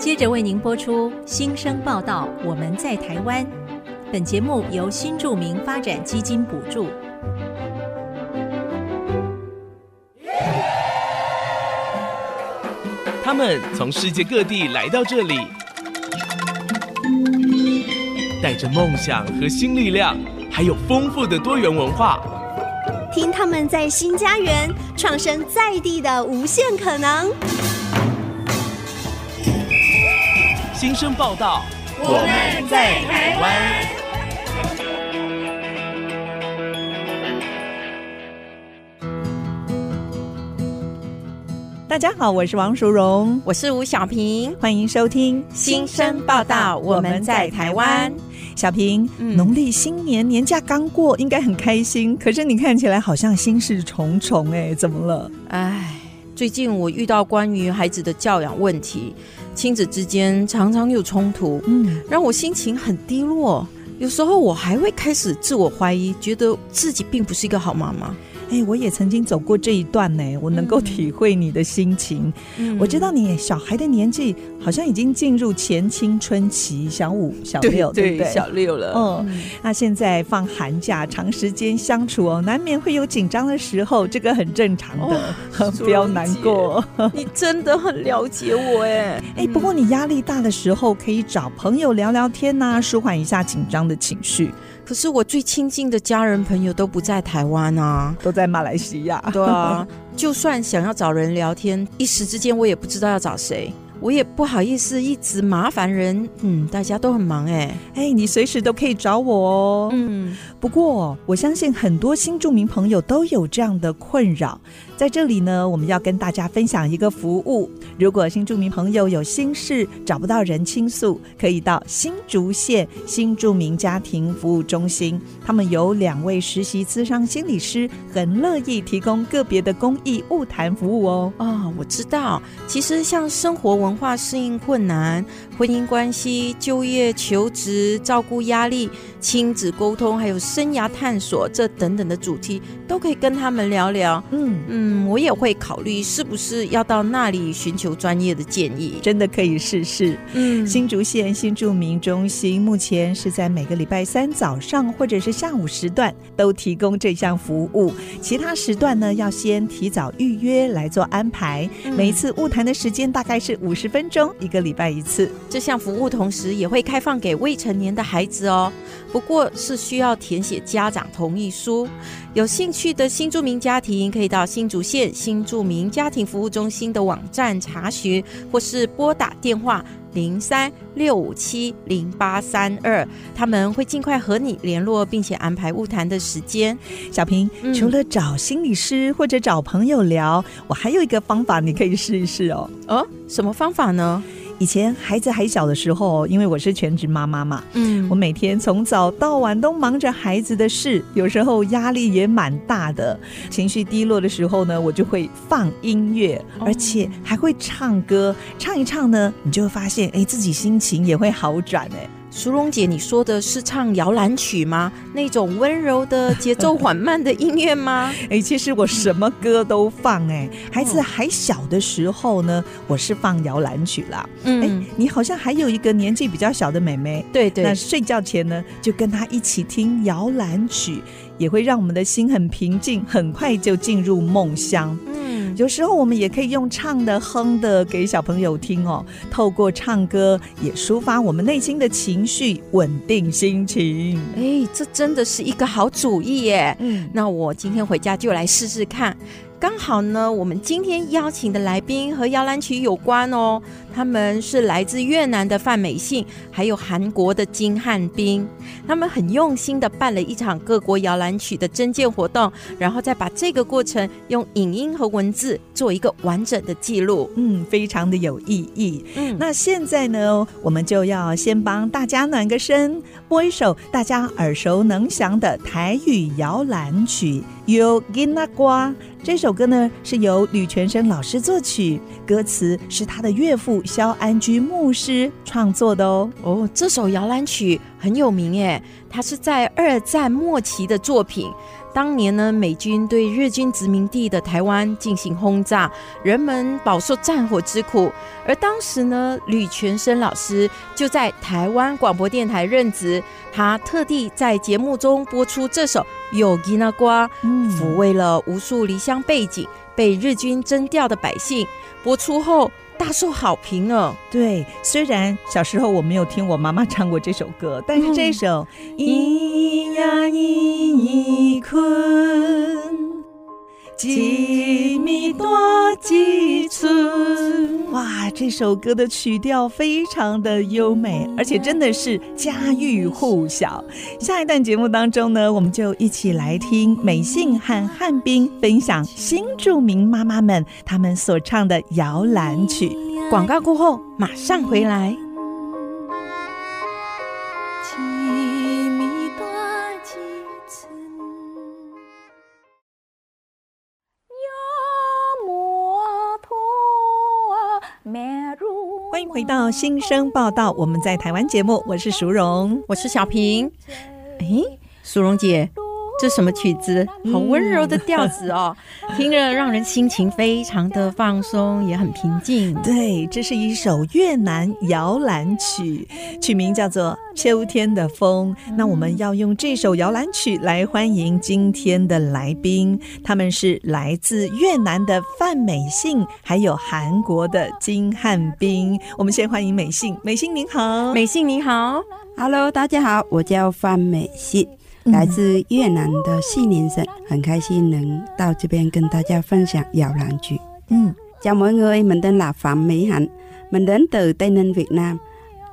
接着为您播出新生报道。我们在台湾。本节目由新著名发展基金补助。他们从世界各地来到这里，带着梦想和新力量，还有丰富的多元文化。听他们在新家园创生在地的无限可能。新生报道，我们在台湾。大家好，我是王淑荣，我是吴小平，欢迎收听新生报道。我们在台湾，小平，嗯、农历新年年假刚过，应该很开心。可是你看起来好像心事重重，哎，怎么了？哎，最近我遇到关于孩子的教养问题，亲子之间常常有冲突，嗯，让我心情很低落。有时候我还会开始自我怀疑，觉得自己并不是一个好妈妈。哎，我也曾经走过这一段呢，我能够体会你的心情。嗯，我知道你小孩的年纪好像已经进入前青春期，小五、小六，对，不对？小六了。嗯，嗯，那现在放寒假，长时间相处哦，难免会有紧张的时候，这个很正常的，哦、不要难过。你真的很了解我哎。哎，不过你压力大的时候，可以找朋友聊聊天呐、啊，舒缓一下紧张的情绪。可是我最亲近的家人朋友都不在台湾啊，都在马来西亚。对啊，就算想要找人聊天，一时之间我也不知道要找谁。我也不好意思一直麻烦人，嗯，大家都很忙哎，哎，你随时都可以找我哦，嗯，不过我相信很多新住民朋友都有这样的困扰，在这里呢，我们要跟大家分享一个服务，如果新住民朋友有心事找不到人倾诉，可以到新竹县新住民家庭服务中心，他们有两位实习咨商心理师，很乐意提供个别的公益晤谈服务哦。哦，我知道，其实像生活。文化适应困难、婚姻关系、就业、求职、照顾压力、亲子沟通，还有生涯探索，这等等的主题，都可以跟他们聊聊。嗯嗯，我也会考虑是不是要到那里寻求专业的建议，真的可以试试。嗯，新竹县新住民中心目前是在每个礼拜三早上或者是下午时段都提供这项服务，其他时段呢要先提早预约来做安排。嗯、每一次晤谈的时间大概是五十。十分钟一个礼拜一次，这项服务同时也会开放给未成年的孩子哦，不过是需要填写家长同意书。有兴趣的新住民家庭可以到新竹县新住民家庭服务中心的网站查询，或是拨打电话零三六五七零八三二，他们会尽快和你联络，并且安排晤谈的时间。小平，嗯、除了找心理师或者找朋友聊，我还有一个方法，你可以试一试哦。哦，什么方法呢？以前孩子还小的时候，因为我是全职妈妈嘛，嗯，我每天从早到晚都忙着孩子的事，有时候压力也蛮大的。情绪低落的时候呢，我就会放音乐，而且还会唱歌，唱一唱呢，你就会发现，哎，自己心情也会好转，哎。淑荣姐，你说的是唱摇篮曲吗？那种温柔的节奏缓慢的音乐吗？哎，其实我什么歌都放哎。孩子还小的时候呢，我是放摇篮曲啦。嗯，哎，你好像还有一个年纪比较小的妹妹，对对。那睡觉前呢，就跟她一起听摇篮曲，也会让我们的心很平静，很快就进入梦乡。有时候我们也可以用唱的、哼的给小朋友听哦。透过唱歌也抒发我们内心的情绪，稳定心情。哎，这真的是一个好主意耶！嗯，那我今天回家就来试试看。刚好呢，我们今天邀请的来宾和摇篮曲有关哦。他们是来自越南的范美信，还有韩国的金汉斌。他们很用心的办了一场各国摇篮曲的征件活动，然后再把这个过程用影音和文字做一个完整的记录。嗯，非常的有意义。嗯，那现在呢，我们就要先帮大家暖个身，播一首大家耳熟能详的台语摇篮曲《有囡仔瓜》。这首歌呢是由吕全生老师作曲，歌词是他的岳父萧安居牧师创作的哦。哦，这首摇篮曲很有名耶，它是在二战末期的作品。当年呢，美军对日军殖民地的台湾进行轰炸，人们饱受战火之苦。而当时呢，吕全生老师就在台湾广播电台任职，他特地在节目中播出这首《有吉那瓜》，抚慰了无数离乡背井、被日军征调的百姓。播出后大受好评哦。对，虽然小时候我没有听我妈妈唱过这首歌，但是这首《咿呀咿呐几米多几寸？哇，这首歌的曲调非常的优美，而且真的是家喻户晓。下一段节目当中呢，我们就一起来听美信和汉斌分享新著名妈妈们他们所唱的摇篮曲。广告过后马上回来。回到新生报道，我们在台湾节目，我是淑荣，我是小平。哎，淑荣姐，这什么曲子？好温柔的调子哦，嗯、听着让人心情非常的放松，也很平静。对，这是一首越南摇篮曲，曲名叫做《秋天的风》。那我们要用这首摇篮曲来欢迎今天的来宾，他们是来自越南的范美信，还有韩国的金汉斌。我们先欢迎美信，美信您好，美信您好，Hello，大家好，我叫范美信。来自越南的西宁省，很开心能到这边跟大家分享摇篮曲。嗯，chào mọi người, mình tên là Phạm Mỹ Hạnh, mình đến từ Tây Ninh, Việt Nam.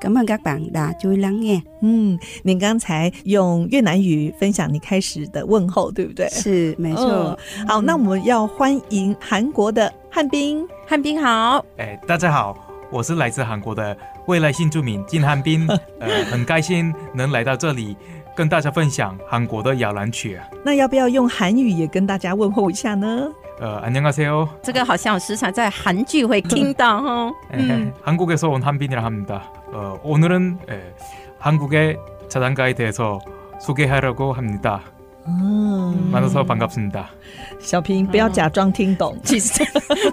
Cảm ơn các bạn đã chú ý lắng nghe。嗯，您刚才用越南语分享你开始的问候，对不对？是，没错。哦、好，那我们要欢迎韩国的汉斌，汉斌好。哎，大家好，我是来自韩国的未来新住民金汉斌，呃，很开心能来到这里。 跟大家分享韩国的摇篮曲，那要不要用韩语也跟大家问候一下呢？呃，안녕하세요。这个好像时常在韩剧会听到哈。嗯，한국에서온한빈이라합니다。呃，오늘은한국의자장가에대해서소개하려고합니다。嗯，만나서반갑습니다。 小平，不要假装听懂，其实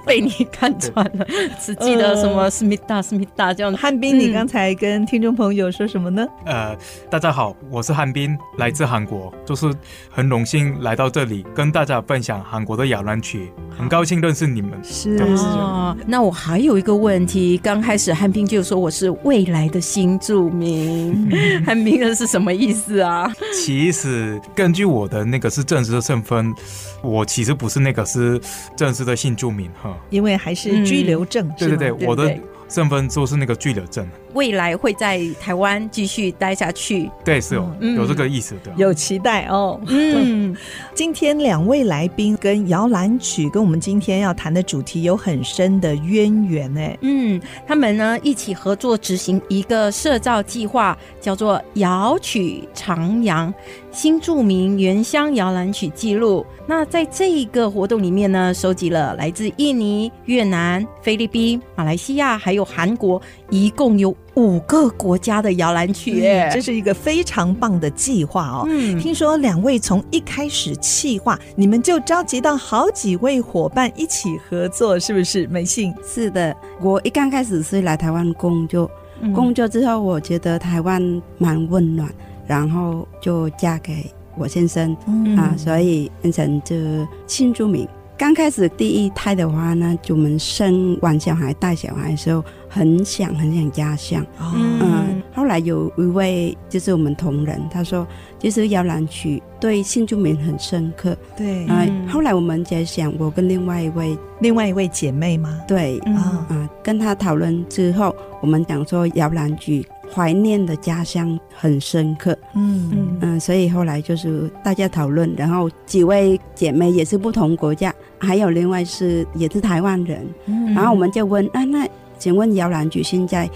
被你看穿了，只记得什么思密达、思密达这样。汉斌，你刚才跟听众朋友说什么呢？呃，大家好，我是汉斌，来自韩国，就是很荣幸来到这里跟大家分享韩国的摇篮曲，很高兴认识你们。是啊，那我还有一个问题，刚开始汉斌就说我是未来的新著名，汉斌这是什么意思啊？其实根据我的那个是正式的身份，我。其实不是那个，是正式的新住民哈，因为还是居留证。对对对，我的身份就是那个居留证。未来会在台湾继续待下去，对，是有有这个意思的，有期待哦。嗯，今天两位来宾跟摇篮曲跟我们今天要谈的主题有很深的渊源呢。嗯，他们呢一起合作执行一个社造计划，叫做“摇曲徜徉”新著名原乡摇篮曲记录。那在这一个活动里面呢，收集了来自印尼、越南、菲律宾、马来西亚还有韩国，一共有。五个国家的摇篮曲，这是一个非常棒的计划哦。嗯，听说两位从一开始计划，你们就召集到好几位伙伴一起合作，是不是？美信？是的，我一刚开始是来台湾工作，嗯、工作之后我觉得台湾蛮温暖，然后就嫁给我先生、嗯、啊，所以变成这新住民。刚开始第一胎的话呢，就我们生完小孩带小孩的时候，很想很想家乡。嗯，嗯，后来有一位就是我们同仁，他说，其实摇篮曲对新住民很深刻。对，啊、嗯，后来我们在想，我跟另外一位另外一位姐妹吗？对，啊、嗯嗯，跟他讨论之后，我们讲说摇篮曲。怀念的家乡很深刻，嗯嗯嗯，所以后来就是大家讨论，然后几位姐妹也是不同国家，还有另外是也是台湾人，嗯、然后我们就问啊，那请问摇篮菊现在，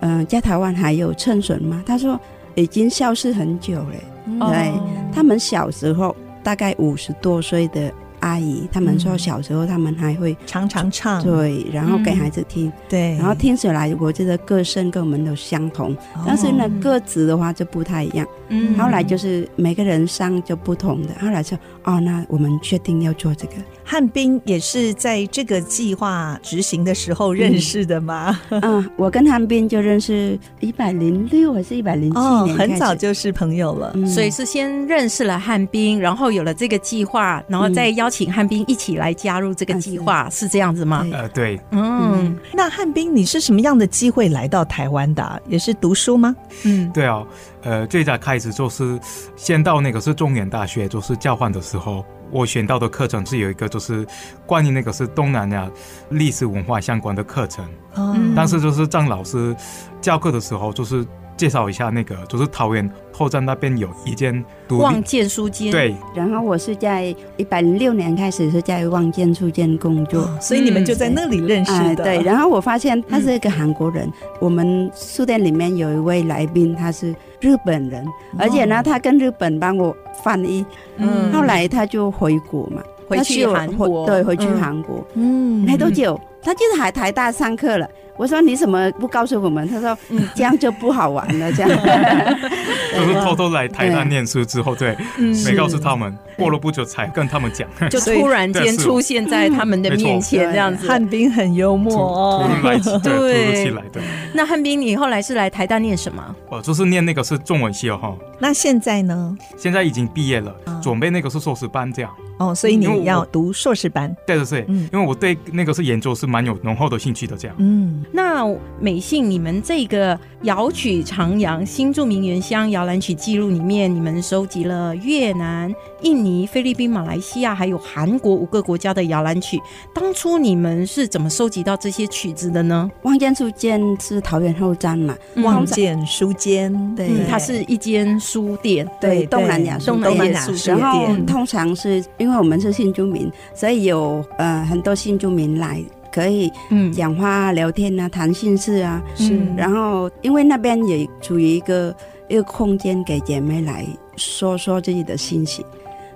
嗯、呃，在台湾还有趁存吗？他说已经消失很久了，嗯、对，他们小时候大概五十多岁的阿姨，他们说小时候他们还会常常唱，对，然后给孩子听，对，然后听起来我觉得歌声跟我们都相同，但是呢歌词的话就不太一样。嗯，后来就是每个人唱就不同的，后来就哦，那我们确定要做这个。汉斌也是在这个计划执行的时候认识的吗？嗯，嗯，我跟汉斌就认识一百零六还是一百零七年，很早就是朋友了。嗯，所以是先认识了汉斌，然后有了这个计划，然后再邀请汉斌一起来加入这个计划，嗯，是这样子吗？呃，对。嗯，那汉斌，你是什么样的机会来到台湾的？也是读书吗？嗯，对啊。呃，最早开始就是先到那个是中原大学，就是交换的时候。我选到的课程是有一个，就是关于那个是东南亚历史文化相关的课程。嗯，但是就是张老师教课的时候，就是介绍一下那个，就是桃园后站那边有一间望见书间。对，然后我是在一百零六年开始是在望见书间工作，哦，所以你们就在那里认识的。嗯呃、对，然后我发现他是一个韩国人。嗯、我们书店里面有一位来宾，他是日本人，而且呢，他跟日本帮我翻译。嗯，后来他就回国嘛，回去韩国，对，回去韩国。嗯，没多久，他就是还台大上课了。我说你怎么不告诉我们？他说，嗯，这样就不好玩了，这样。就是偷偷来台大念书之后，对，没告诉他们。过了不久才跟他们讲，就突然间出现在他们的面前，这样子。汉斌很幽默哦，突然来，对，突如其来的。那汉斌，你后来是来台大念什么？哦，就是念那个是中文系哦，哈。那现在呢？现在已经毕业了，准备那个是硕士班这样。哦，所以你要读硕士班？对对对，嗯，因为我对那个是研究是蛮有浓厚的兴趣的这样。嗯，那美信，你们这个摇曲徜徉新著名原乡摇篮曲记录里面，你们收集了越南、印尼、菲律宾、马来西亚还有韩国五个国家的摇篮曲。当初你们是怎么收集到这些曲子的呢？望见书间是桃园后站嘛？望见书间，对，它是一间书店，对，东南亚东南亚书店。然后通常是因为我们是新住民，所以有呃很多新住民来。可以讲话聊天啊，谈心事啊，是。然后因为那边也处于一个一个空间给姐妹来说说自己的心情，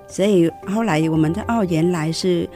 所以后来我们在哦，原来是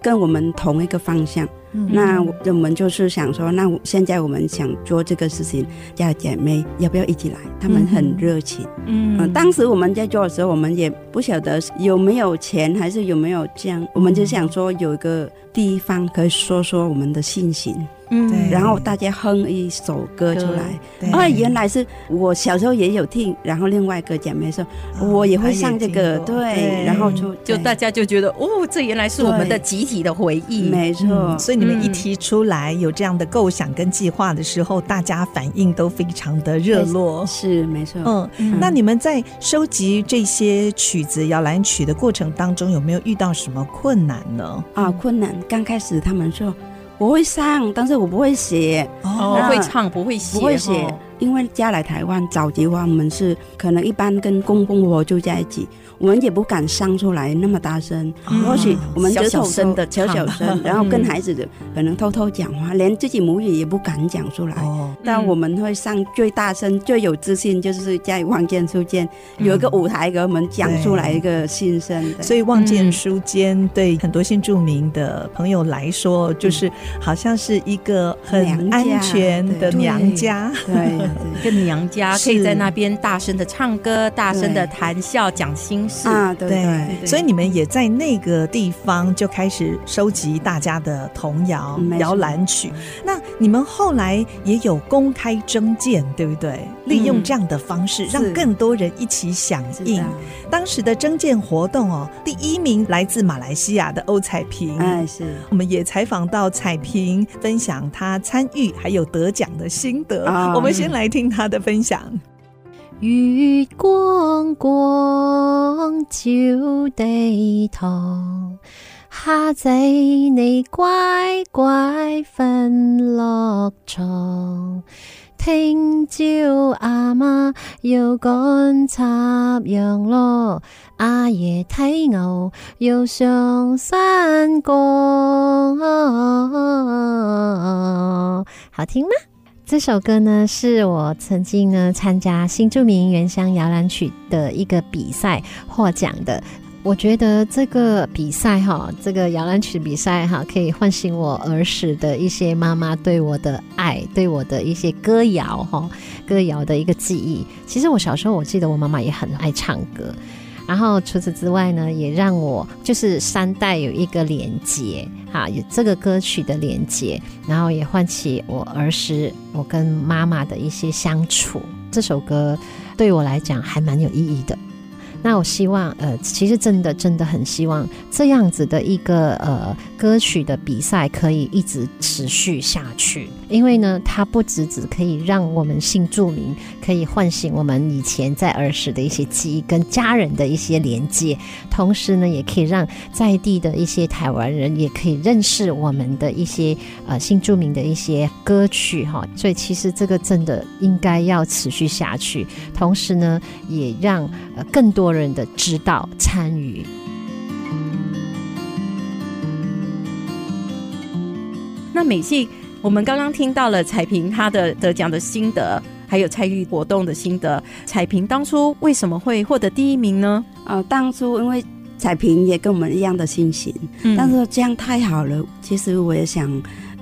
跟我们同一个方向。嗯、那我们就是想说，那现在我们想做这个事情，叫姐妹要不要一起来？他们很热情。嗯，嗯，当时我们在做的时候，我们也不晓得有没有钱，还是有没有这样，我们就想说有一个地方可以说说我们的信心情。嗯，然后大家哼一首歌出来，啊，原来是我小时候也有听，然后另外一个姐妹说，我也会唱这个，对，然后就就大家就觉得，哦，这原来是我们的集体的回忆，没错。所以你们一提出来有这样的构想跟计划的时候，大家反应都非常的热络，是没错。嗯，那你们在收集这些曲子摇篮曲的过程当中，有没有遇到什么困难呢？啊，困难，刚开始他们说。我会唱，但是我不会写。哦，会唱，不会写。不会写，因为嫁来台湾早期的话，我们是可能一般跟公公婆婆住在一起。我们也不敢唱出来那么大声，或许我们就小声的、小小声，然后跟孩子的可能偷偷讲话，连自己母语也不敢讲出来。但我们会上最大声、最有自信，就是在望见书间有一个舞台给我们讲出来一个心声。所以望见书间对很多新住民的朋友来说，就是好像是一个很安全的娘家，对，一个娘家可以在那边大声的唱歌、大声的谈笑、讲心事。啊，对对，对，所以你们也在那个地方就开始收集大家的童谣摇篮曲。那你们后来也有公开征件，对不对？利用这样的方式，让更多人一起响应。当时的征件活动哦，第一名来自马来西亚的欧彩萍。哎，是。我们也采访到彩萍，分享她参与还有得奖的心得。我们先来来听他的分享。月光光照地堂，虾仔你乖乖瞓落床。听朝阿妈要赶插秧咯，阿爷睇牛要上山岗。好听吗？这首歌呢，是我曾经呢参加新著名原乡摇篮曲的一个比赛获奖的。我觉得这个比赛哈，这个摇篮曲比赛哈，可以唤醒我儿时的一些妈妈对我的爱，对我的一些歌谣哈，歌谣的一个记忆。其实我小时候我记得我妈妈也很爱唱歌，然后除此之外呢，也让我就是三代有一个连接哈，有这个歌曲的连接，然后也唤起我儿时我跟妈妈的一些相处。这首歌对我来讲还蛮有意义的。那我希望，呃，其实真的真的很希望这样子的一个呃歌曲的比赛可以一直持续下去，因为呢，它不只只可以让我们新住民可以唤醒我们以前在儿时的一些记忆跟家人的一些连接，同时呢，也可以让在地的一些台湾人也可以认识我们的一些呃新住民的一些歌曲哈。所以其实这个真的应该要持续下去，同时呢，也让呃更多。人的知道参与。那美杏，我们刚刚听到了彩萍她的得奖的心得，还有参与活动的心得。彩萍当初为什么会获得第一名呢？呃，当初因为彩萍也跟我们一样的心情，嗯、但是这样太好了。其实我也想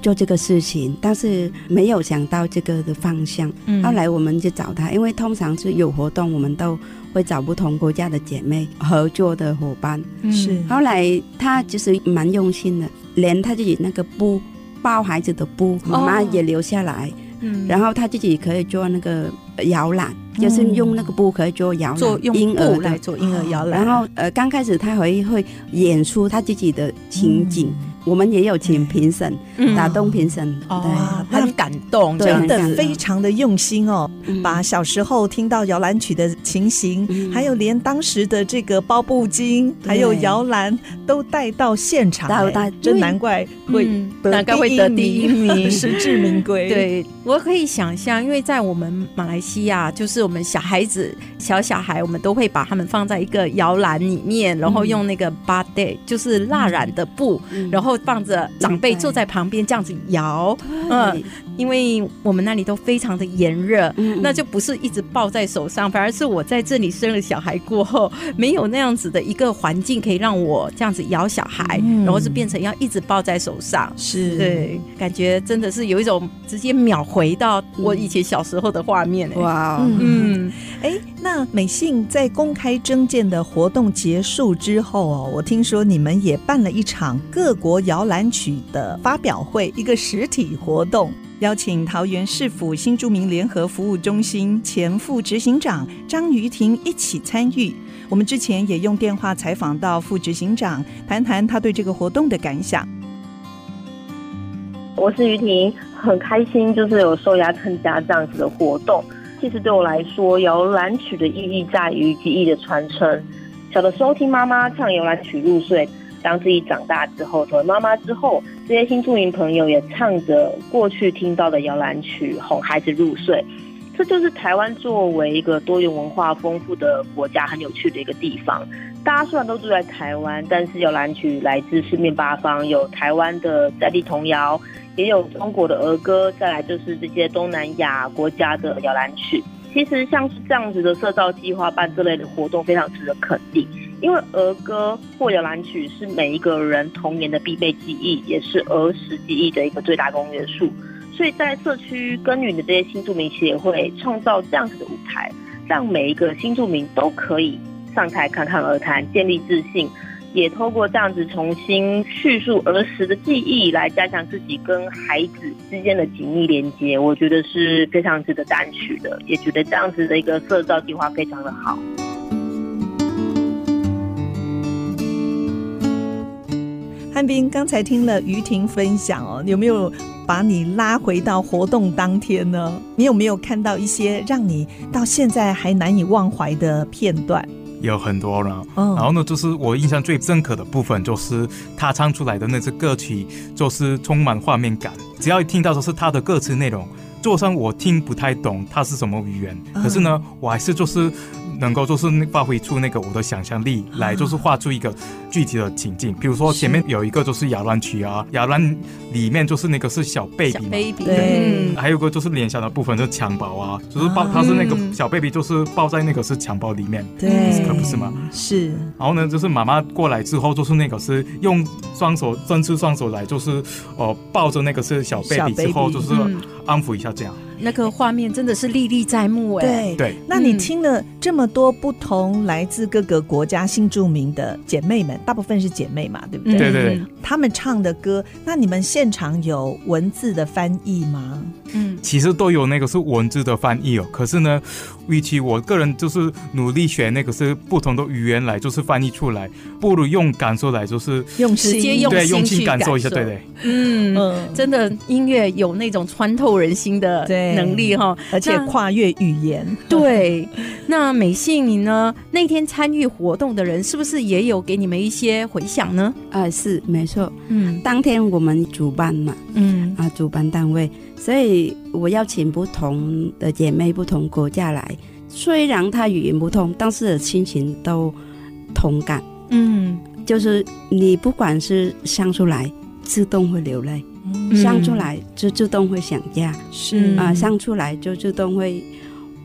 做这个事情，但是没有想到这个的方向。嗯、后来我们就找他，因为通常是有活动，我们都。会找不同国家的姐妹合作的伙伴，是。后来他就是蛮用心的，连他自己那个布抱孩子的布，妈妈也留下来。嗯，然后他自己可以做那个摇篮，就是用那个布可以做摇篮，做用布来做婴儿摇篮。然后呃，刚开始他会会演出他自己的情景。我们也有请评审，打动评审，哦，很感动，真的非常的用心哦，把小时候听到摇篮曲的情形，还有连当时的这个包布巾，还有摇篮都带到现场，真难怪会难怪会得第一名，实至名归。对，我可以想象，因为在我们马来西亚，就是我们小孩子、小小孩，我们都会把他们放在一个摇篮里面，然后用那个 batik，就是蜡染的布，然后。放着长辈坐在旁边这样子摇，嗯，因为我们那里都非常的炎热，那就不是一直抱在手上，反而是我在这里生了小孩过后，没有那样子的一个环境可以让我这样子摇小孩，然后是变成要一直抱在手上，是。对，感觉真的是有一种直接秒回到我以前小时候的画面，哇，嗯，哎，那美信在公开征件的活动结束之后哦，我听说你们也办了一场各国。摇篮曲的发表会，一个实体活动，邀请桃园市府新住民联合服务中心前副执行长张瑜婷一起参与。我们之前也用电话采访到副执行长，谈谈他对这个活动的感想。我是瑜婷，很开心，就是有受邀参加这样子的活动。其实对我来说，摇篮曲的意义在于记忆的传承。小的时候听妈妈唱摇篮曲入睡。当自己长大之后，成为妈妈之后，这些新住民朋友也唱着过去听到的摇篮曲，哄孩子入睡。这就是台湾作为一个多元文化丰富的国家，很有趣的一个地方。大家虽然都住在台湾，但是摇篮曲来自四面八方，有台湾的在地童谣，也有中国的儿歌，再来就是这些东南亚国家的摇篮曲。其实像是这样子的社造计划办这类的活动，非常值得肯定。因为儿歌或摇篮曲是每一个人童年的必备记忆，也是儿时记忆的一个最大公约数。所以在社区耕耘的这些新住民协会，创造这样子的舞台，让每一个新住民都可以上台侃侃而谈，建立自信，也透过这样子重新叙述儿时的记忆，来加强自己跟孩子之间的紧密连接。我觉得是非常值得单曲的，也觉得这样子的一个社造计划非常的好。汉斌，刚才听了于婷分享哦，有没有把你拉回到活动当天呢？你有没有看到一些让你到现在还难以忘怀的片段？有很多了，然后呢，就是我印象最深刻的部分，就是他唱出来的那支歌曲，就是充满画面感。只要一听到就是他的歌词内容，就算我听不太懂他是什么语言，可是呢，我还是就是能够就是发挥出那个我的想象力来，就是画出一个具体的情境。比如说前面有一个就是摇篮曲啊，摇篮里面就是那个是小 baby 嘛，baby 对，还有个就是联想的部分就是襁褓啊，就是抱他是那个小 baby 就是抱在那个是襁褓里面，对，可不是吗？是。然后呢，就是妈妈过来之后，就是那个是用双手伸出双手来，就是呃抱着那个是小 baby 之后，就是安抚一下这样。那个画面真的是历历在目哎。对对，那你听了这么多不同来自各个国家新著名的姐妹们，大部分是姐妹嘛，对不对？对对对。他们唱的歌，那你们现场有文字的翻译吗？嗯，其实都有那个是文字的翻译哦。可是呢，与其我个人就是努力学那个是不同的语言来就是翻译出来，不如用感受来就是用直接用对用心感受一下，对对。嗯嗯，真的音乐有那种穿透人心的能力哈，而且跨越语言。对，那美信你呢？那天参与活动的人是不是也有给你们一些回响呢？啊、呃，是没错。嗯，当天我们主办嘛，嗯啊，主办单位。所以我邀请不同的姐妹、不同国家来，虽然她语言不通，但是心情都同感。嗯，就是你不管是唱出来，自动会流泪；唱、嗯、出来就自动会想家。是啊，唱出来就自动会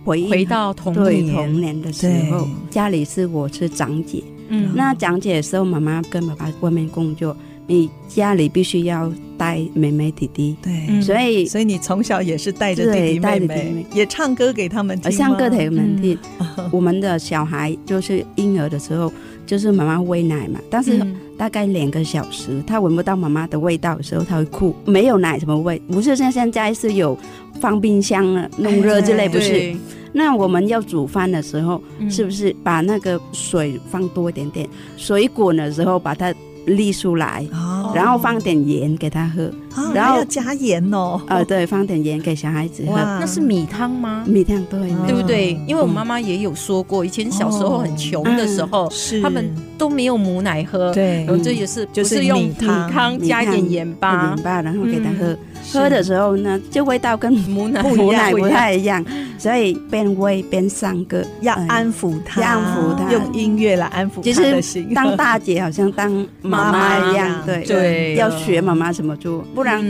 回回到童年童年的时候。家里是我是长姐，嗯，那长姐的时候，妈妈跟爸爸外面工作。你家里必须要带妹妹弟弟，对，所以所以你从小也是带着弟弟妹妹，也唱歌给他们听，唱歌给他们听。我们的小孩就是婴儿的时候，就是妈妈喂奶嘛，但是大概两个小时，他闻不到妈妈的味道的时候，他会哭，没有奶怎么喂？不是像现在是有放冰箱了弄热之类，不是？那我们要煮饭的时候，是不是把那个水放多一点点？水滚的时候把它。沥出来，然后放点盐给他喝，然后要加盐哦。呃，对，放点盐给小孩子喝。那是米汤吗？米汤，对，对不对？因为我妈妈也有说过，以前小时候很穷的时候，他们都没有母奶喝，对，然后这也是就是用米汤加一点盐巴，盐巴，然后给他喝。喝的时候呢，就味道跟母奶母奶不太一样，所以边喂边唱歌，要安抚他，安抚他，用音乐来安抚他的心。当大姐好像当妈妈一样，对对，要学妈妈怎么做，不然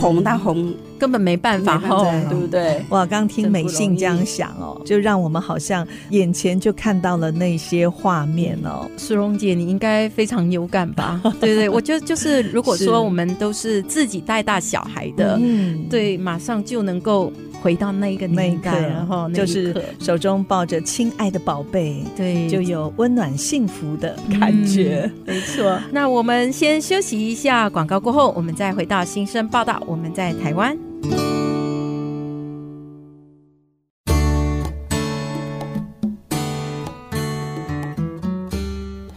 哄他哄根本没办法哦，对不对？哇，刚听美信这样想哦，就让我们好像眼前就看到了那些画面哦。苏荣姐，你应该非常有感吧？对对，我觉得就是如果说我们都是自己带大小孩的，嗯，对，马上就能够回到那个那一刻，然后就是手中抱着亲爱的宝贝，对，就有温暖幸福的感觉。没错。那我们先休息一下，广告过后，我们再回到新生报道。我们在台湾。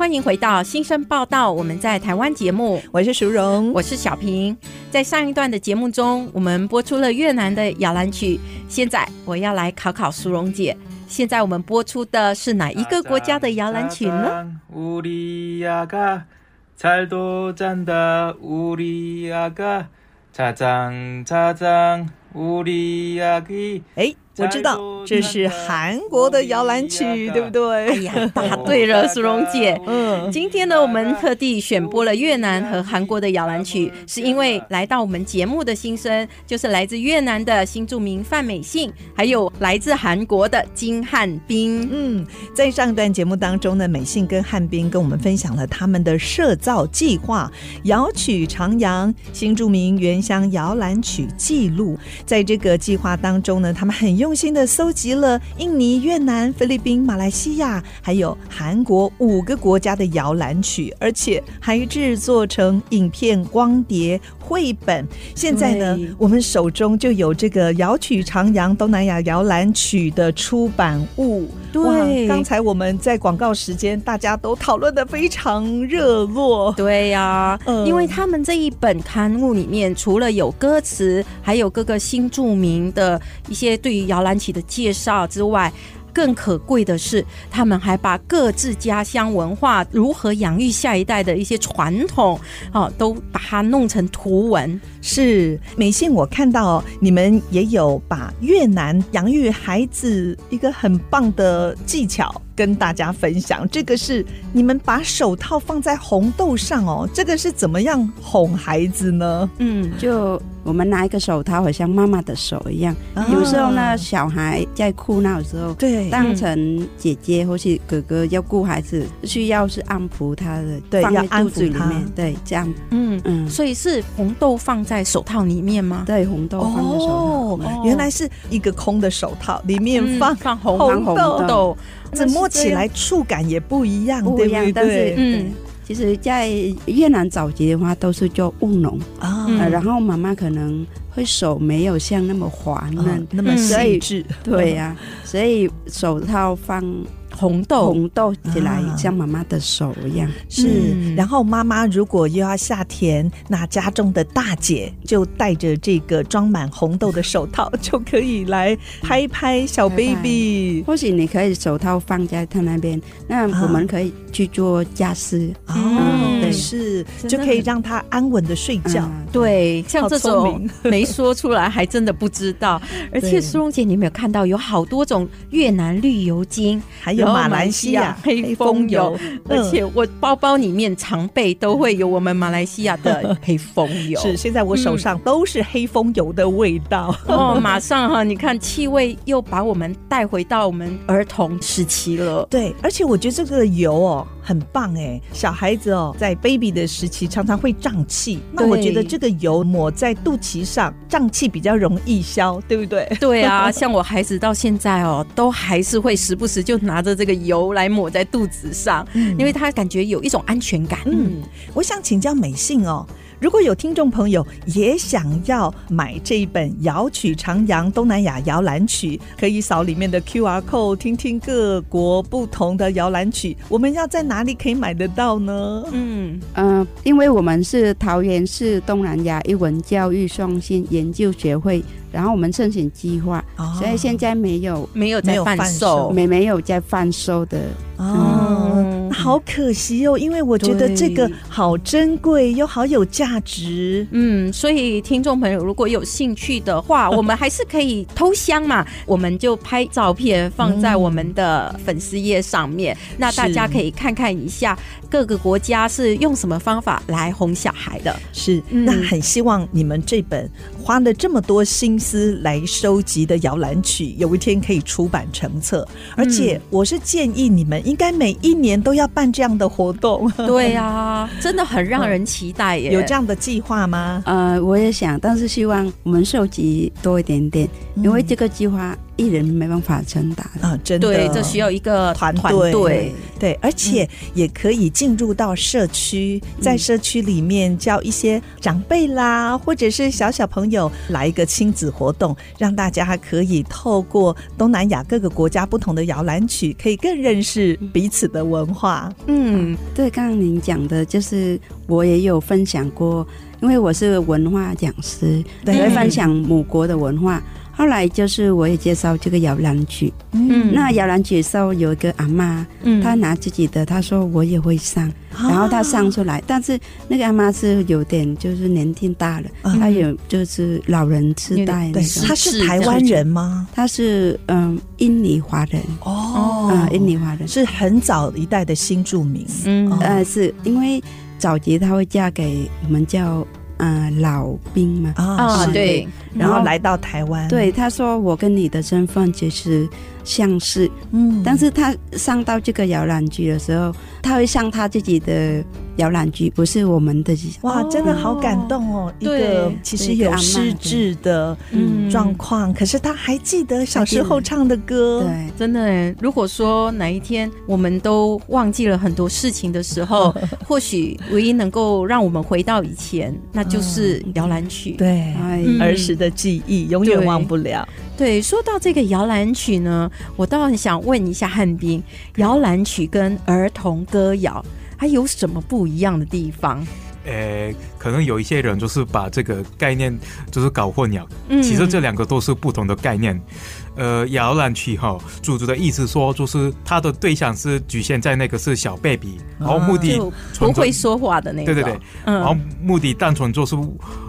欢迎回到新生报道，我们在台湾节目，我是淑蓉，我是小平。在上一段的节目中，我们播出了越南的摇篮曲。现在我要来考考淑蓉姐，现在我们播出的是哪一个国家的摇篮曲呢？我知道这是韩国的摇篮曲，对不对？哎呀，答对了，苏荣姐。嗯，今天呢，我们特地选播了越南和韩国的摇篮曲，是因为来到我们节目的新生，就是来自越南的新著名范美信，还有来自韩国的金汉斌。嗯，在上一段节目当中呢，美信跟汉斌跟我们分享了他们的社造计划——摇曲徜徉新著名原乡摇篮曲记录。在这个计划当中呢，他们很用。用心的搜集了印尼、越南、菲律宾、马来西亚，还有韩国五个国家的摇篮曲，而且还制作成影片、光碟、绘本。现在呢，我们手中就有这个摇曲徜徉东南亚摇篮曲的出版物。对，刚才我们在广告时间，大家都讨论的非常热络。对呀、因为他们这一本刊物里面，除了有歌词，还有各个新著名的一些对于摇摇篮曲的介绍之外，更可贵的是，他们还把各自家乡文化如何养育下一代的一些传统，哦，都把它弄成图文。是美信，我看到你们也有把越南养育孩子一个很棒的技巧跟大家分享。这个是你们把手套放在红豆上哦，这个是怎么样哄孩子呢？嗯，就。我们拿一个手套，好像妈妈的手一样。啊、有时候呢，小孩在哭闹的时候，对，当成姐姐或是哥哥要顾孩子，需要是安抚他的，对，放在肚子里面，对，这样，嗯嗯。所以是红豆放在手套里面吗？对，红豆放在手套。哦，原来是一个空的手套，里面放、嗯、放红红豆，这摸起来触感也不一样，不一样，对不对？但是嗯。其实，在越南早期的话，都是做务农啊，然后妈妈可能会手没有像那么滑嫩，哦、那么细致，对呀、啊，所以手套放。红豆，红豆起来像妈妈的手一样，啊、是。嗯、然后妈妈如果又要下田，那家中的大姐就带着这个装满红豆的手套，就可以来拍拍小 baby。或许你可以手套放在他那边，那我们可以去做家事。哦、嗯，对，是，就可以让他安稳的睡觉。嗯、对，像这种 没说出来，还真的不知道。而且苏蓉姐，你有没有看到有好多种越南绿油精，还有。马来西亚黑风油，而且我包包里面常备都会有我们马来西亚的 黑风油。是，现在我手上都是黑风油的味道。哦，马上哈，你看气味又把我们带回到我们儿童时期了。对，而且我觉得这个油哦很棒哎，小孩子哦在 baby 的时期常常会胀气，那我觉得这个油抹在肚脐上，胀气比较容易消，对不对？对啊，像我孩子到现在哦，都还是会时不时就拿着这个油来抹在肚子上，嗯、因为他感觉有一种安全感。嗯，我想请教美信哦。如果有听众朋友也想要买这一本《摇曲长扬东南亚摇篮曲》，可以扫里面的 QR code，听听各国不同的摇篮曲。我们要在哪里可以买得到呢？嗯嗯、呃，因为我们是桃园市东南亚艺文教育创新研究学会，然后我们申请计划，哦、所以现在没有没有在贩售，没没有在贩售的。哦，嗯、好可惜哦，因为我觉得这个好珍贵又好有价值。嗯，所以听众朋友如果有兴趣的话，我们还是可以偷香嘛，我们就拍照片放在我们的粉丝页上面，嗯、那大家可以看看一下各个国家是用什么方法来哄小孩的。是，嗯、那很希望你们这本花了这么多心思来收集的摇篮曲，有一天可以出版成册。而且我是建议你们。应该每一年都要办这样的活动，对啊，真的很让人期待耶。有这样的计划吗？呃，我也想，但是希望我们收集多一点点，嗯、因为这个计划。一人没办法承担。啊，真的，对，这需要一个团队，对，对，而且也可以进入到社区，嗯、在社区里面叫一些长辈啦，或者是小小朋友来一个亲子活动，让大家可以透过东南亚各个国家不同的摇篮曲，可以更认识彼此的文化。嗯，对，刚刚您讲的就是我也有分享过，因为我是文化讲师，对，会分享母国的文化。后来就是我也介绍这个摇篮曲，嗯，那摇篮曲的时候有一个阿妈，嗯，她拿自己的，她说我也会上，然后她上出来，但是那个阿妈是有点就是年纪大了，她有就是老人痴呆，对，她是台湾人吗？她是嗯印尼华人。哦，啊印尼华人。是很早一代的新住民，嗯。呃是因为早期她会嫁给我们叫。嗯、呃，老兵嘛。啊，是。对，然后来到台湾。对，他说我跟你的身份其实相似，嗯，但是他上到这个摇篮曲的时候，他会上他自己的。摇篮曲不是我们的哇，真的好感动哦！一个其实有失智的状况，可是他还记得小时候唱的歌。对，真的。如果说哪一天我们都忘记了很多事情的时候，或许唯一能够让我们回到以前，那就是摇篮曲。对，儿时的记忆永远忘不了。对，说到这个摇篮曲呢，我倒很想问一下汉斌，摇篮曲跟儿童歌谣。还有什么不一样的地方？呃，可能有一些人就是把这个概念就是搞混了。嗯其实这两个都是不同的概念。呃，摇篮曲哈，主主的意思说就是他的对象是局限在那个是小 baby，然后目的不会说话的那个。对对对，嗯。然后目的单纯就是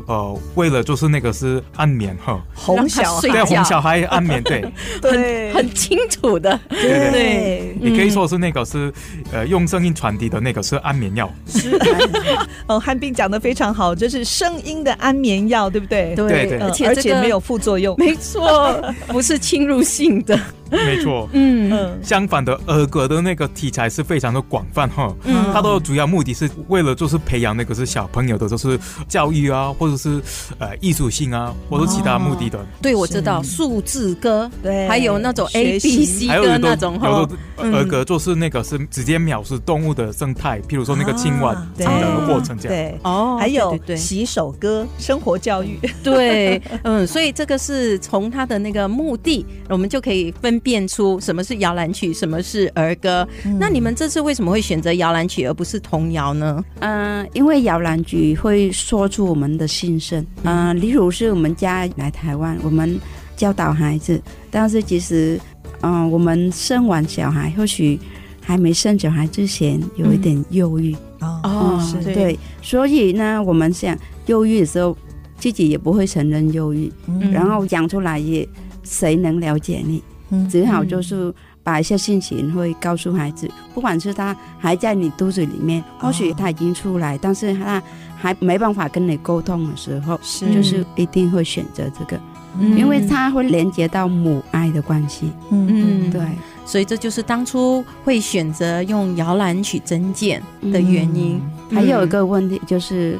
呃为了就是那个是安眠哈，哄小孩对，觉哄小孩安眠，对。对。很清楚的。对。对，你可以说是那个是呃用声音传递的那个是安眠药。是 哦，汉斌讲的非常好，就是声音的安眠药，对不对？对。对嗯而且这个而且没有副作用。没错，不是侵入性的。没错，嗯嗯相反的，儿歌的那个题材是非常的广泛哈。嗯它的主要目的是为了就是培养那个是小朋友的，就是教育啊，或者是呃艺术性啊，或者其他目的的。对，我知道数字歌，对还有那种 A B C 歌那种哈有。的儿歌就是那个是直接描述动物的生态，譬如说那个青蛙啊成长的过程这样。对，哦还有洗手歌、生活教育。对，嗯，所以这个是从它的那个目的，我们就可以分辨出什么是摇篮曲，什么是儿歌。那你们这次为什么会选择摇篮曲而不是童谣呢？嗯、因为摇篮曲会说出我们的心声。嗯、例如是我们家来台湾，我们教导孩子，但是其实，嗯、我们生完小孩，或许还没生小孩之前，有一点忧郁。哦哦嗯对对，所以呢，我们想忧郁的时候，自己也不会承认忧郁，嗯然后讲出来也谁能了解你？嗯只好就是把一些心情会告诉孩子，不管是他还在你肚子里面，或许他已经出来，但是他还没办法跟你沟通的时候，是。就是一定会选择这个，嗯。因为他会连接到母爱的关系。嗯嗯。对，所以这就是当初会选择用摇篮曲增减的原因。还有一个问题就是，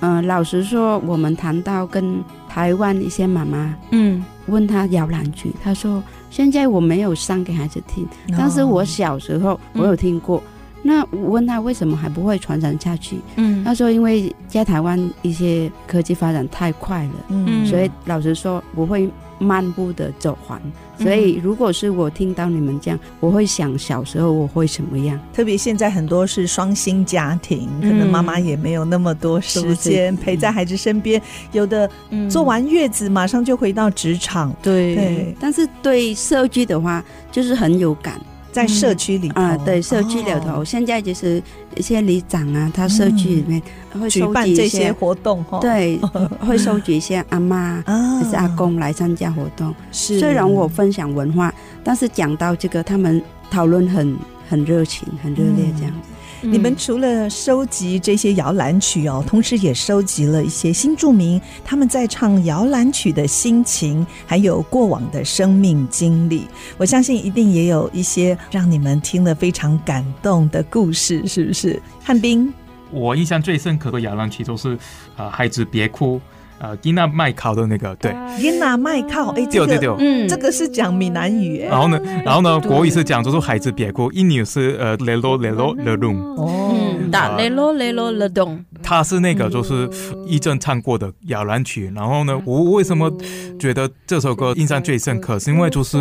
嗯、老实说，我们谈到跟台湾一些妈妈嗯。问她摇篮曲，她说现在我没有上给孩子听，但是我小时候我有听过。那我问他为什么还不会传承下去？嗯他说因为在台湾一些科技发展太快了，嗯所以老实说不会慢步的走环。所以如果是我听到你们这样，我会想小时候我会什么样？特别现在很多是双薪家庭，可能妈妈也没有那么多时间陪在孩子身边，有的嗯做完月子马上就回到职场。对对，但是对社区的话，就是很有感。在社区里头啊、对，社区里头，哦现在就是一些里长啊，他社区里面会举办这些些，活动哈。对，会收集一些阿妈 啊还是阿公来参加活动。是虽然我分享文化，但是讲到这个，他们讨论很很热情，很热烈这样子。你们除了收集这些摇篮曲哦，同时也收集了一些新著名他们在唱摇篮曲的心情，还有过往的生命经历。我相信一定也有一些让你们听了非常感动的故事，是不是？汉斌，我印象最深刻的摇篮曲就是呃孩子别哭，呃吉娜麦考的那个对。耶娜麦考，哎，这个对。对对，嗯。这个是讲闽南语哎。然后呢，然后呢，国语是讲就是孩子别哭，印尼是呃 lelo lelo lelung，哦嗯，打雷咯雷咯了咚，它是那个就是一正唱过的摇篮曲。然后呢，我为什么觉得这首歌印象最深刻？是因为就是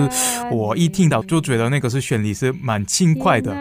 我一听到就觉得那个是旋律是蛮轻快的，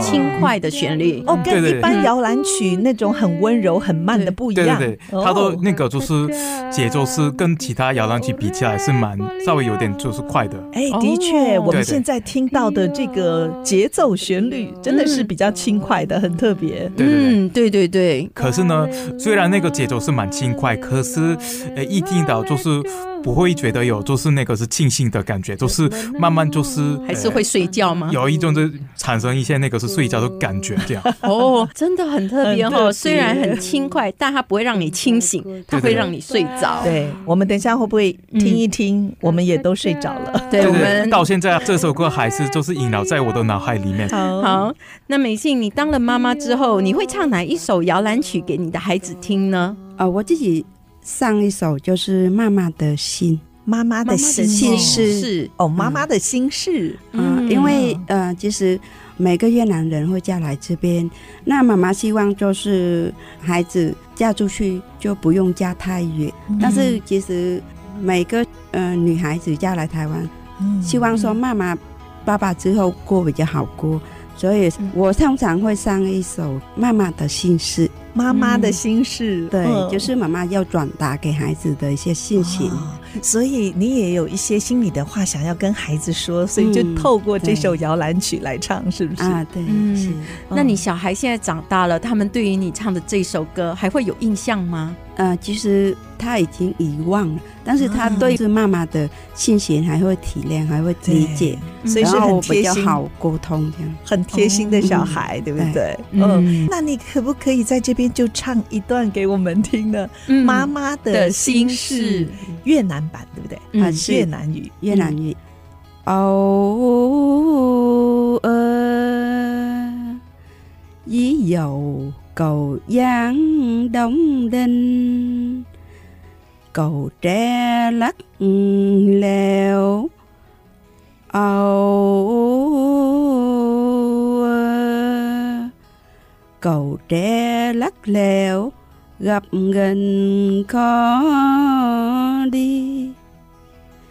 轻快的旋律。哦，跟一般摇篮曲那种很温柔、很慢的不一样。对对它的那个就是节奏是跟其他摇篮曲比起来是蛮稍微有点就是快的。哎，的确，哦我们现在听到的这个节奏旋律真的是比较轻快的，很特别。对对对。嗯，对对对，可是呢，虽然那个节奏是蛮轻快，可是呃一听到就是不会觉得有就是那个是庆幸的感觉，就是慢慢就是还是会睡觉吗？有一种就产生一些那个是睡觉的感觉，这样。哦，真的很特别哦。虽然很轻快，但它不会让你清醒，它会让你睡着。对，我们等一下会不会听一听？我们也都睡着了。对，我们到现在这首歌还是就是萦绕在我的脑海里面。好，好。那美信，你当了妈妈之后，你会唱哪一首摇篮曲给你的孩子听呢？啊，我自己上一首就是《妈妈的心。妈妈的心。心事是。哦，妈妈的心事。》啊、嗯。因为呃，其实每个越南人会嫁来这边，那妈妈希望就是孩子嫁出去就不用嫁太远，但是其实每个呃女孩子嫁来台湾，嗯。希望说妈妈、爸爸之后过比较好过，所以我通常会上一首《妈妈的心事》。妈妈的心事，对，嗯。就是妈妈要转达给孩子的一些信息。哦所以你也有一些心里的话想要跟孩子说，所以就透过这首摇篮曲来唱，是不是？啊，对，嗯是。那你小孩现在长大了，他们对于你唱的这首歌还会有印象吗？呃，其实他已经遗忘了，但是他对是妈妈的信息还会体谅，还会理解，所以是很贴心，比较好沟通这样，很贴心的小孩，哦、对不对？对嗯，那你可不可以在这边就唱一段给我们听呢？嗯、妈妈的心事，越南版对不对？啊、嗯，是越南语，越南语。哦呃，已有。cầu giang đông đình cầu tre lắc lèo âu cầu tre lắc lèo gặp gần khó đi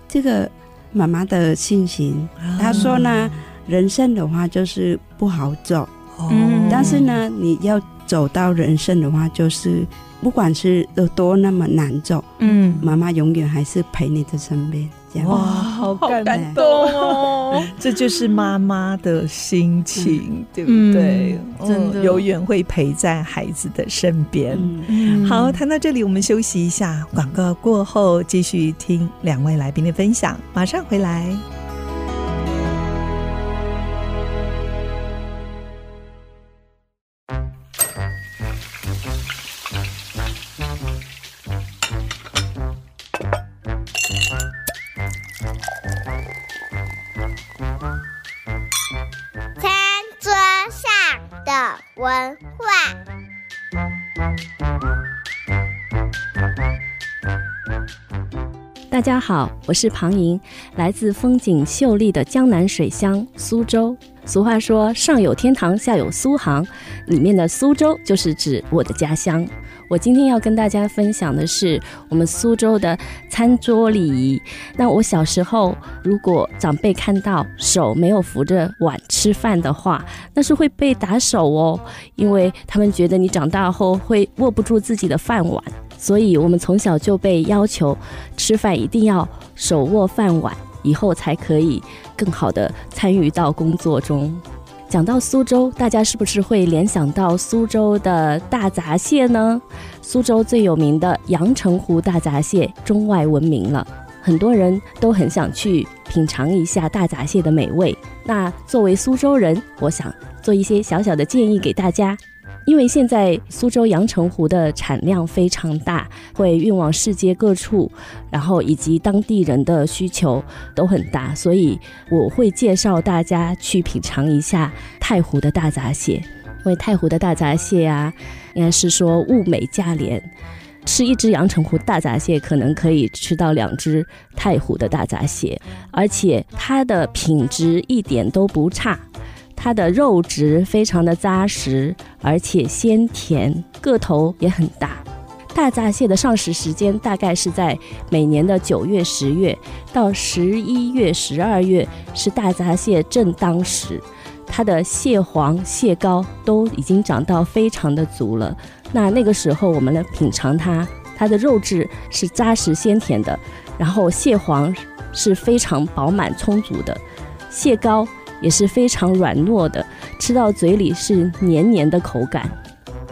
这个妈妈的心情，她说呢，人生的话就是不好走，嗯，但是呢，你要。走到人生的话，就是不管是有多那么难走，嗯，妈妈永远还是陪你在身边。哇，好感动哦！这就是妈妈的心情，嗯、对不对？嗯、真的，永远会陪在孩子的身边。嗯、好，谈到这里，我们休息一下，广告过后继续听两位来宾的分享，马上回来。大家好，我是庞莹，来自风景秀丽的江南水乡苏州。俗话说“上有天堂，下有苏杭”，里面的苏州就是指我的家乡。我今天要跟大家分享的是我们苏州的餐桌礼仪。那我小时候，如果长辈看到手没有扶着碗吃饭的话，那是会被打手哦，因为他们觉得你长大后会握不住自己的饭碗。所以我们从小就被要求吃饭一定要手握饭碗，以后才可以更好的参与到工作中。讲到苏州，大家是不是会联想到苏州的大闸蟹呢？苏州最有名的阳澄湖大闸蟹中外闻名了，很多人都很想去品尝一下大闸蟹的美味。那作为苏州人，我想做一些小小的建议给大家。因为现在苏州阳澄湖的产量非常大，会运往世界各处，然后以及当地人的需求都很大，所以我会介绍大家去品尝一下太湖的大闸蟹。因为太湖的大闸蟹啊，应该是说物美价廉，吃一只阳澄湖大闸蟹可能可以吃到两只太湖的大闸蟹，而且它的品质一点都不差。它的肉质非常的扎实，而且鲜甜，个头也很大。大闸蟹的上市时间大概是在每年的九月、十月到十一月、十二月，是大闸蟹正当时。它的蟹黄、蟹膏都已经长到非常的足了。那那个时候我们来品尝它，它的肉质是扎实鲜甜的，然后蟹黄是非常饱满充足的，蟹膏。也是非常软糯的，吃到嘴里是黏黏的口感。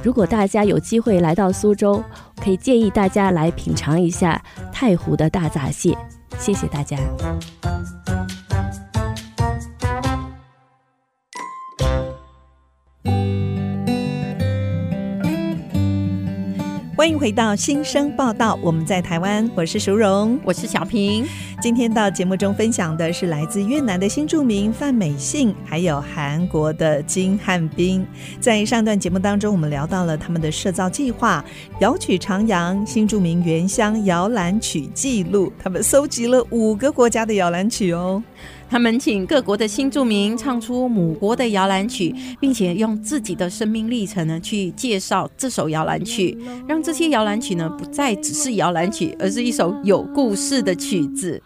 如果大家有机会来到苏州，可以建议大家来品尝一下太湖的大闸蟹。谢谢大家。欢迎回到新生报道，我们在台湾，我是淑荣，我是小平。今天到节目中分享的是来自越南的新著名范美信，还有韩国的金汉斌。在上段节目当中，我们聊到了他们的社造计划“摇曲徜徉新著名原乡摇篮曲记录”，他们搜集了五个国家的摇篮曲哦。他们请各国的新住民唱出母国的摇篮曲，并且用自己的生命历程呢去介绍这首摇篮曲，让这些摇篮曲呢不再只是摇篮曲，而是一首有故事的曲子。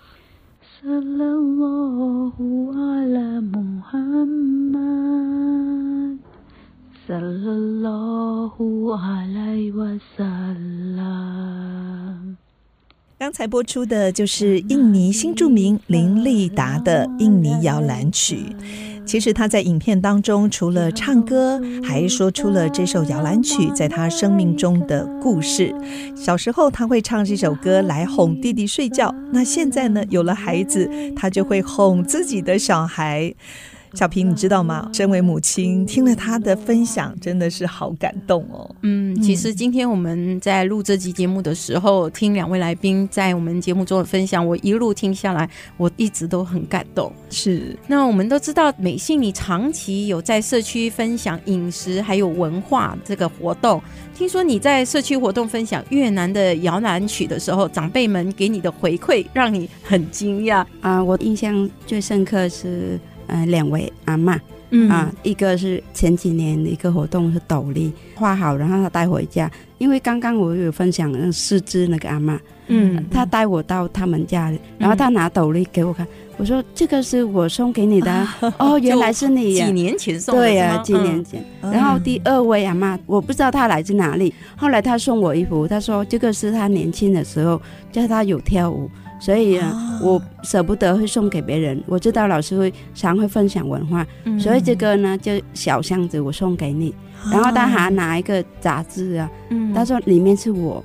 刚才播出的就是印尼新著名林立达的印尼摇篮曲。其实他在影片当中除了唱歌，还说出了这首摇篮曲在他生命中的故事。小时候他会唱这首歌来哄弟弟睡觉，那现在呢，有了孩子，他就会哄自己的小孩。小平，你知道吗？身为母亲，听了他的分享，真的是好感动哦。嗯，其实今天我们在录这集节目的时候，听两位来宾在我们节目中的分享，我一路听下来，我一直都很感动。是，那我们都知道，美信你长期有在社区分享饮食还有文化这个活动。听说你在社区活动分享越南的摇篮曲的时候，长辈们给你的回馈让你很惊讶啊！我印象最深刻是。呃，两位阿嬷，嗯啊，一个是前几年的一个活动是斗笠画好，然后他带回家。因为刚刚我有分享那四肢那个阿嬷，嗯，他带我到他们家里，然后他拿斗笠给我看，我说这个是我送给你的，啊，哦，原来是你，几年前送的，对呀，啊，几年前。嗯，然后第二位阿嬷，我不知道她来自哪里，后来她送我衣服，她说这个是她年轻的时候，叫她有跳舞。所以啊，我舍不得会送给别人。我知道老师会常会分享文化，嗯、所以这个呢，就小箱子我送给你。然后他还拿一个杂志啊，嗯、他说里面是我。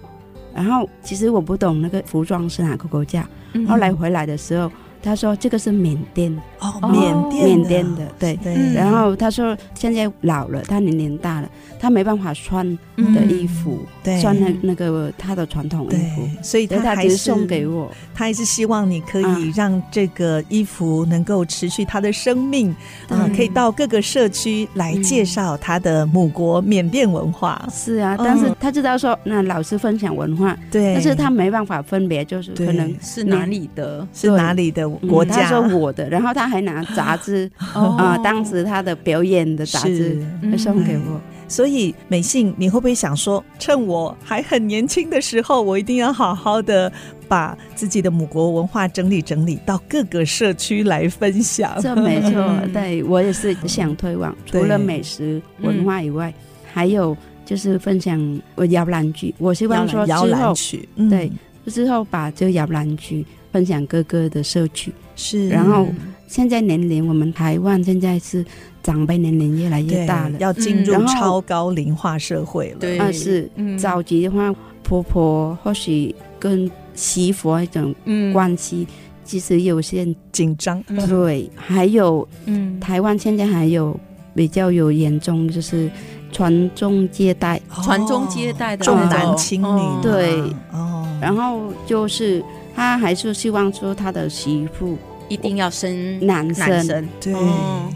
然后其实我不懂那个服装是哪个国家。嗯、后来回来的时候。他说：“这个是缅甸哦，缅甸缅甸的，对。然后他说现在老了，他年龄大了，他没办法穿的衣服，对。穿那那个他的传统衣服，所以他还是送给我。他还是希望你可以让这个衣服能够持续他的生命啊，可以到各个社区来介绍他的母国缅甸文化。是啊，但是他知道说那老师分享文化，对，但是他没办法分别，就是可能是哪里的，是哪里的。”国家、嗯、他说我的，然后他还拿杂志啊、哦。呃，当时他的表演的杂志送给我。所以美信，你会不会想说，趁我还很年轻的时候，我一定要好好的把自己的母国文化整理整理，到各个社区来分享？这没错，对我也是想推广，除了美食文化以外，嗯、还有就是分享我摇篮曲。我希望说之后，摇篮曲，对，之后把这个摇篮曲。分享哥哥的社区。是，然后现在年龄，我们台湾现在是长辈年龄越来越大了，要进入超高龄化社会了。对，是早期的话，婆婆或许跟媳妇那种关系其实有些紧张。对，还有，嗯，台湾现在还有比较有严重，就是传宗接代，传宗接代的重男轻女。对，哦，然后就是。他还是希望说他的媳妇一定要生男生，男生。对，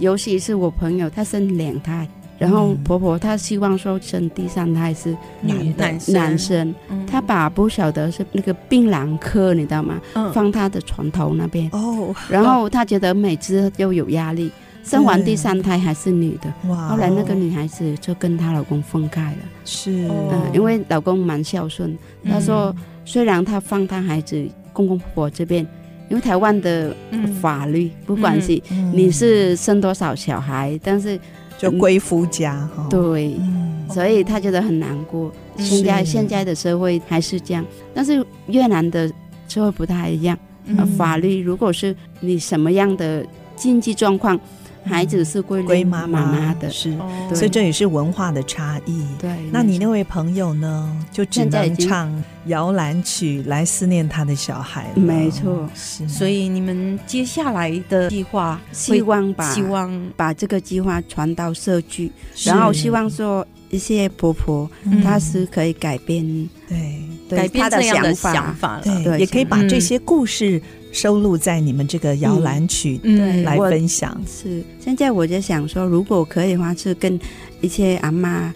尤其是我朋友，他生两胎，然后婆婆她希望说生第三胎是女男男生，他把不晓得是那个槟榔科，你知道吗？放她的床头那边。哦，然后她觉得每次又有压力，生完第三胎还是女的，后来那个女孩子就跟她老公分开了，是，嗯，因为老公蛮孝顺，他说虽然他放他孩子。公公婆婆这边，因为台湾的法律，嗯、不管是你是生多少小孩，嗯、但是就归夫家。嗯、对，嗯、所以他觉得很难过。现在现在的社会还是这样，但是越南的社会不太一样。嗯、法律如果是你什么样的经济状况。孩子是归归妈妈的，是，所以这也是文化的差异。对，那你那位朋友呢？就只能唱摇篮曲来思念他的小孩。没错，是。所以你们接下来的计划，希望把希望把这个计划传到社区，然后希望说一些婆婆，她是可以改变，对，改变这样的想法，对，也可以把这些故事。收录在你们这个摇篮曲，对，来分享。是，现在我就想说，如果可以的话，是跟一些阿妈。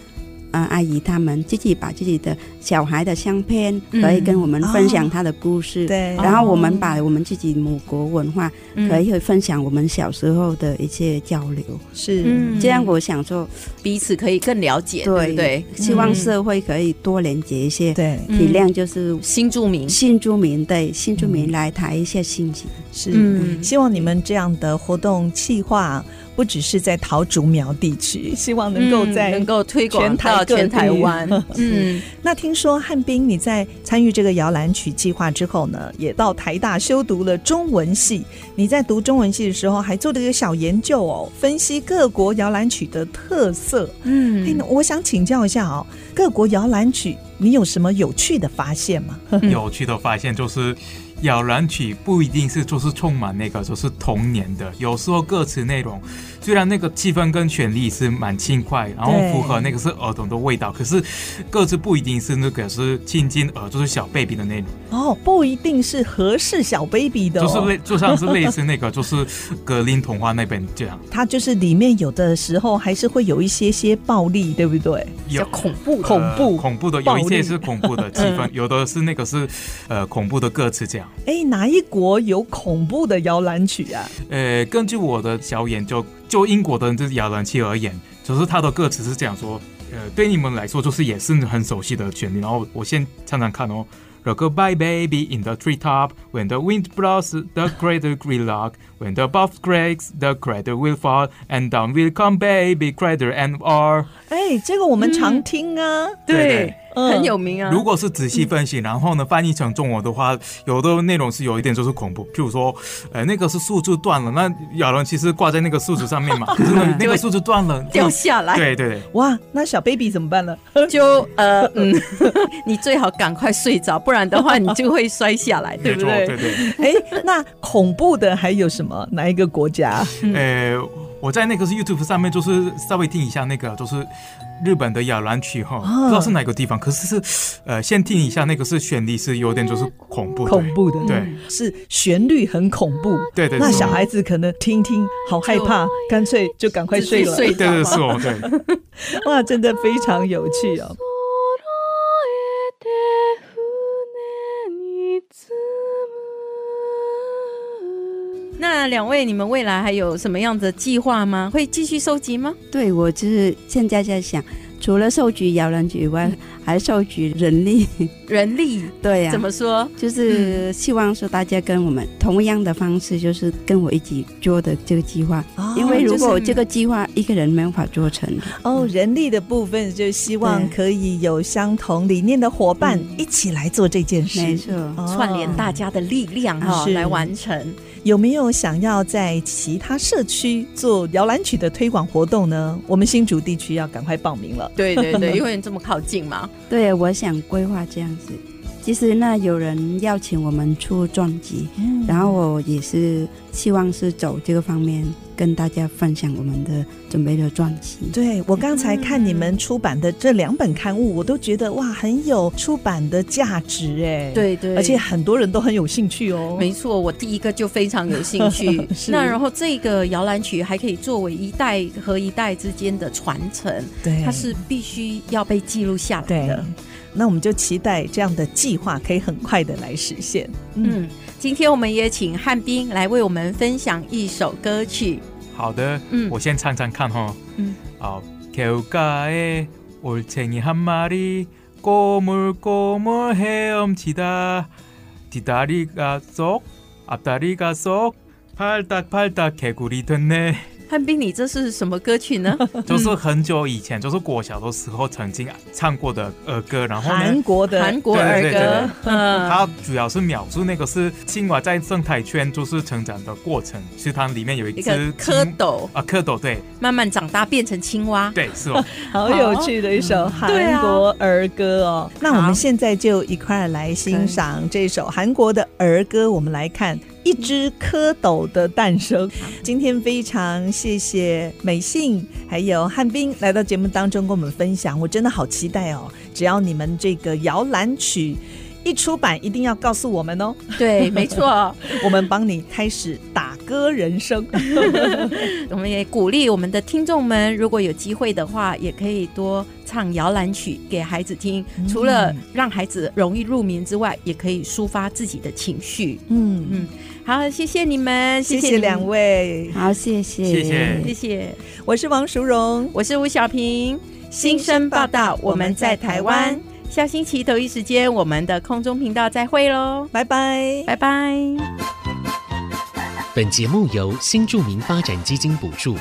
啊，阿姨他们自己把自己的小孩的相片，可以跟我们分享他的故事。对，然后我们把我们自己母国文化，可以分享我们小时候的一些交流。是，这样我想说，彼此可以更了解，对。对？希望社会可以多连接一些，对，体谅就是新住民，新住民对新住民来谈一些心情。是，希望你们这样的活动计划。不只是在桃竹苗地区，希望能够在能够推广到全台湾。嗯，那听说汉斌你在参与这个摇篮曲计划之后呢，也到台大修读了中文系。你在读中文系的时候，还做了一个小研究哦，分析各国摇篮曲的特色。嗯，哎，我想请教一下哦，各国摇篮曲你有什么有趣的发现吗？有趣的发现就是。摇篮曲不一定是就是充满那个就是童年的，有时候歌词内容虽然那个气氛跟旋律是蛮轻快，然后符合那个是儿童的味道，可是歌词不一定是那个是亲近儿，就是小 baby 的那种 哦，不一定是合适小 baby 的，哦，就是类就像是类似那个就是格林童话那边这样，它就是里面有的时候还是会有一些些暴力，对不对？有恐怖恐怖恐怖的，有一些是恐怖的 气氛，有的是那个是呃恐怖的歌词这样。哎，哪一国有恐怖的摇篮曲啊？呃，根据我的小研究，就英国的这摇篮曲而言，就是它的歌词是这样说：呃，对你们来说就是也是很熟悉的旋律。然后我先唱唱看哦。Rock-a-bye baby in the treetop, when the wind blows, the Greater Green Lock When the bough breaks, the cradle will fall, and down will come baby cradle and all。哎，这个我们常听啊，嗯、对。很有名啊！如果是仔细分析，然后呢，翻译成中文的话，有的内容是有一点就是恐怖，譬如说，呃，那个是树枝断了，那亚伦其实挂在那个树枝上面嘛，可是呢，那个树枝断了掉下来，对对对，哇，那小 baby 怎么办呢？就呃嗯，你最好赶快睡着，不然的话你就会摔下来，对不对？对对。哎，那恐怖的还有什么？哪一个国家？呃，我在那个是 YouTube 上面，就是稍微听一下那个，就是。日本的摇篮曲哈，不知道是哪个地方，可是是，呃，先听一下那个是旋律是有点就是恐怖恐怖的，对，是旋律很恐怖，对对。那小孩子可能听听好害怕，干脆就赶快睡了，睡对对是哦，对。哇，真的非常有趣哦。那两位，你们未来还有什么样的计划吗？会继续收集吗？对，我就是现在在想，除了收集摇篮曲以外，还收集人力。人力，对呀、啊。怎么说？就是希望说大家跟我们同样的方式，就是跟我一起做的这个计划。哦、因为如果这个计划一个人没有法做成，哦，人力的部分就希望可以有相同理念的伙伴一起来做这件事，没错，哦、串联大家的力量哈，来完成。有没有想要在其他社区做摇篮曲的推广活动呢？我们新竹地区要赶快报名了。对对对，因为这么靠近嘛。对，我想规划这样子。其实那有人邀请我们出专辑，嗯、然后我也是希望是走这个方面跟大家分享我们的准备的专辑。对，我刚才看你们出版的这两本刊物，我都觉得哇，很有出版的价值哎。对对，而且很多人都很有兴趣哦。没错，我第一个就非常有兴趣。那然后这个摇篮曲还可以作为一代和一代之间的传承，对，它是必须要被记录下来的。那我们就期待这样的计划可以很快的来实现。嗯，今天我们也请汉彬来为我们分享一首歌曲。好的，嗯，我先唱唱看哈。嗯，好。겨울가에올챙이한마리꼬물꼬물헤엄치다뒷다리가쏙앞다리가쏙팔딱팔딱개구리됐네 汉斌，你这是什么歌曲呢？就是很久以前，就是国小的时候曾经唱过的儿歌，然后韩国的韩国儿歌。嗯，它主要是描述那个是青蛙在生态圈就是成长的过程，其实它里面有一只蝌蚪啊，蝌蚪对，慢慢长大变成青蛙，对，是哦，好有趣的一首韩国儿歌哦。那我们现在就一块来欣赏这首韩国的儿歌，我们来看。一只蝌蚪的诞生。今天非常谢谢美信还有汉斌来到节目当中跟我们分享，我真的好期待哦！只要你们这个摇篮曲一出版，一定要告诉我们哦。对，没错，我们帮你开始打歌人生。我们也鼓励我们的听众们，如果有机会的话，也可以多唱摇篮曲给孩子听。除了让孩子容易入眠之外，也可以抒发自己的情绪。嗯嗯。好，谢谢你们，谢谢两位，好，谢谢，谢谢，谢谢。我是王淑荣，我是吴小平，新生报道，我们在台湾。下星期同一时间，我们的空中频道再会喽，拜拜，拜拜。本节目由新著名发展基金补助。